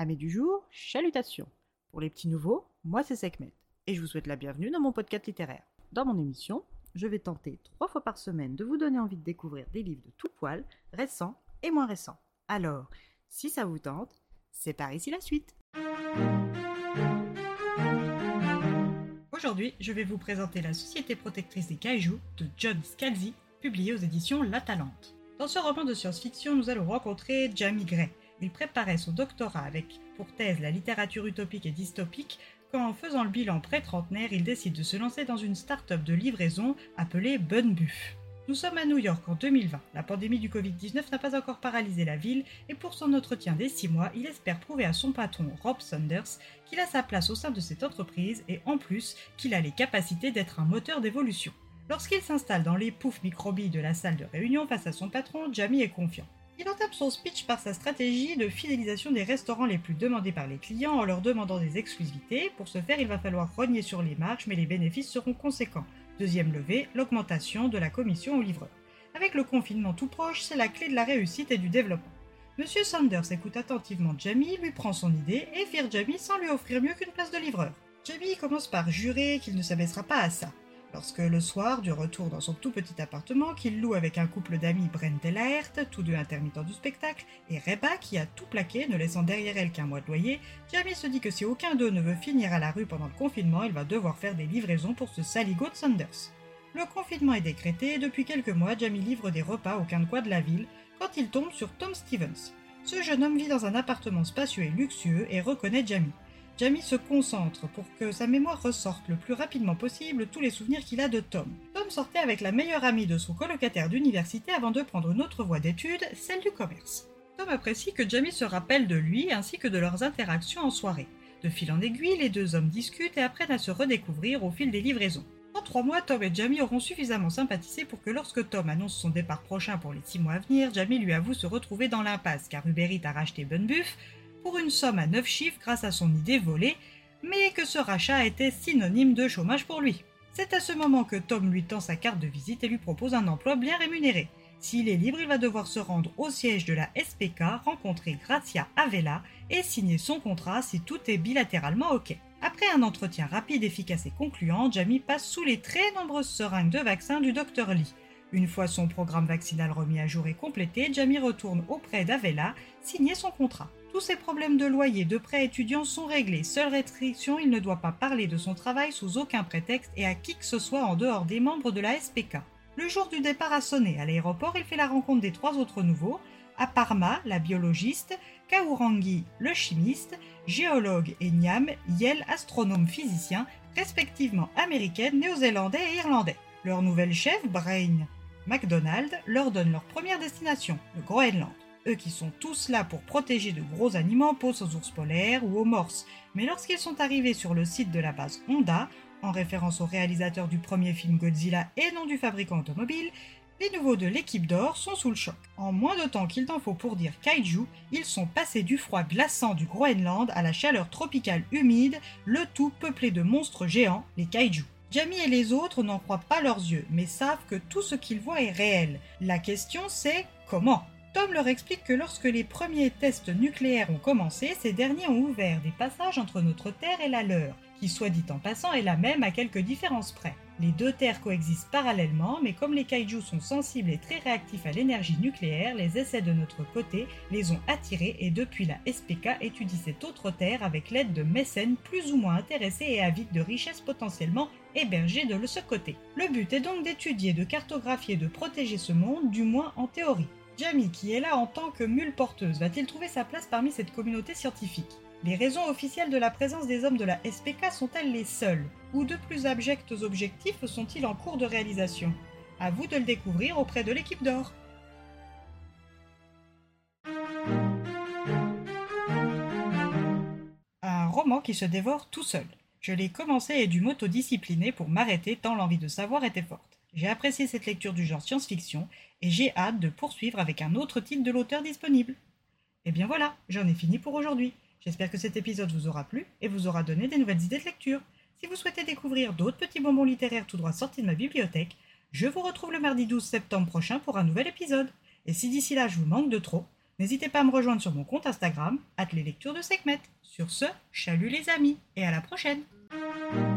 Amis du jour, chalutations. Pour les petits nouveaux, moi c'est Sekhmet et je vous souhaite la bienvenue dans mon podcast littéraire. Dans mon émission, je vais tenter trois fois par semaine de vous donner envie de découvrir des livres de tout poil, récents et moins récents. Alors, si ça vous tente, c'est par ici la suite. Aujourd'hui, je vais vous présenter La Société protectrice des kaijus de John Scalzi, publié aux éditions La Talente. Dans ce roman de science-fiction, nous allons rencontrer Jamie Gray. Il préparait son doctorat avec pour thèse la littérature utopique et dystopique quand, en faisant le bilan pré-trentenaire, il décide de se lancer dans une start-up de livraison appelée Bunbuff. Nous sommes à New York en 2020. La pandémie du Covid-19 n'a pas encore paralysé la ville et pour son entretien des six mois, il espère prouver à son patron Rob Saunders qu'il a sa place au sein de cette entreprise et en plus qu'il a les capacités d'être un moteur d'évolution. Lorsqu'il s'installe dans les poufs microbilles de la salle de réunion face à son patron, Jamie est confiant. Il entame son speech par sa stratégie de fidélisation des restaurants les plus demandés par les clients en leur demandant des exclusivités. Pour ce faire, il va falloir rogner sur les marges, mais les bénéfices seront conséquents. Deuxième levée, l'augmentation de la commission aux livreurs. Avec le confinement tout proche, c'est la clé de la réussite et du développement. Monsieur Sanders écoute attentivement Jamie, lui prend son idée et vire Jamie sans lui offrir mieux qu'une place de livreur. Jamie commence par jurer qu'il ne s'abaissera pas à ça. Lorsque le soir, du retour dans son tout petit appartement qu'il loue avec un couple d'amis Brent et Laert, tous deux intermittents du spectacle, et Reba qui a tout plaqué, ne laissant derrière elle qu'un mois de loyer, Jamie se dit que si aucun d'eux ne veut finir à la rue pendant le confinement, il va devoir faire des livraisons pour ce saligo de Sanders. Le confinement est décrété et depuis quelques mois, Jamie livre des repas au coin de la ville quand il tombe sur Tom Stevens. Ce jeune homme vit dans un appartement spacieux et luxueux et reconnaît Jamie. Jamie se concentre pour que sa mémoire ressorte le plus rapidement possible tous les souvenirs qu'il a de Tom. Tom sortait avec la meilleure amie de son colocataire d'université avant de prendre une autre voie d'études, celle du commerce. Tom apprécie que Jamie se rappelle de lui ainsi que de leurs interactions en soirée. De fil en aiguille, les deux hommes discutent et apprennent à se redécouvrir au fil des livraisons. En trois mois, Tom et Jamie auront suffisamment sympathisé pour que lorsque Tom annonce son départ prochain pour les six mois à venir, Jamie lui avoue se retrouver dans l'impasse car Uber Eats a racheté Bunbuff, pour une somme à 9 chiffres grâce à son idée volée, mais que ce rachat était synonyme de chômage pour lui. C'est à ce moment que Tom lui tend sa carte de visite et lui propose un emploi bien rémunéré. S'il est libre, il va devoir se rendre au siège de la SPK, rencontrer Gracia Avella et signer son contrat si tout est bilatéralement OK. Après un entretien rapide, efficace et concluant, Jamie passe sous les très nombreuses seringues de vaccins du Dr Lee. Une fois son programme vaccinal remis à jour et complété, Jamie retourne auprès d'Avella signer son contrat. Tous ses problèmes de loyer, de prêt étudiant sont réglés. Seule restriction, il ne doit pas parler de son travail sous aucun prétexte et à qui que ce soit en dehors des membres de la SPK. Le jour du départ a sonné. À l'aéroport, il fait la rencontre des trois autres nouveaux. Aparma, la biologiste, Kaurangi, le chimiste, géologue et Niam, Yel, astronome physicien, respectivement américaine, néo-zélandais et irlandais. Leur nouvelle chef, Brain McDonald, leur donne leur première destination, le Groenland eux qui sont tous là pour protéger de gros animaux, posent aux ours polaires ou aux morses. Mais lorsqu'ils sont arrivés sur le site de la base Honda, en référence au réalisateur du premier film Godzilla et non du fabricant automobile, les nouveaux de l'équipe d'or sont sous le choc. En moins de temps qu'il n'en faut pour dire kaiju, ils sont passés du froid glaçant du Groenland à la chaleur tropicale humide, le tout peuplé de monstres géants, les kaiju. Jamie et les autres n'en croient pas leurs yeux, mais savent que tout ce qu'ils voient est réel. La question c'est comment? Tom leur explique que lorsque les premiers tests nucléaires ont commencé, ces derniers ont ouvert des passages entre notre Terre et la leur, qui soit dit en passant est la même à quelques différences près. Les deux terres coexistent parallèlement, mais comme les kaijus sont sensibles et très réactifs à l'énergie nucléaire, les essais de notre côté les ont attirés et depuis la SPK étudie cette autre terre avec l'aide de mécènes plus ou moins intéressés et avides de richesses potentiellement hébergées de ce côté. Le but est donc d'étudier, de cartographier, de protéger ce monde, du moins en théorie. Jamie, qui est là en tant que mule porteuse, va-t-il trouver sa place parmi cette communauté scientifique? Les raisons officielles de la présence des hommes de la SPK sont-elles les seules? Ou de plus abjects objectifs sont-ils en cours de réalisation? À vous de le découvrir auprès de l'équipe d'or. Un roman qui se dévore tout seul. Je l'ai commencé et dû m'autodiscipliner pour m'arrêter tant l'envie de savoir était forte. J'ai apprécié cette lecture du genre science-fiction et j'ai hâte de poursuivre avec un autre titre de l'auteur disponible. Et eh bien voilà, j'en ai fini pour aujourd'hui. J'espère que cet épisode vous aura plu et vous aura donné des nouvelles idées de lecture. Si vous souhaitez découvrir d'autres petits bonbons littéraires tout droit sortis de ma bibliothèque, je vous retrouve le mardi 12 septembre prochain pour un nouvel épisode. Et si d'ici là je vous manque de trop, N'hésitez pas à me rejoindre sur mon compte Instagram, les lectures de Sekhmet. Sur ce, chalut les amis, et à la prochaine Thank you.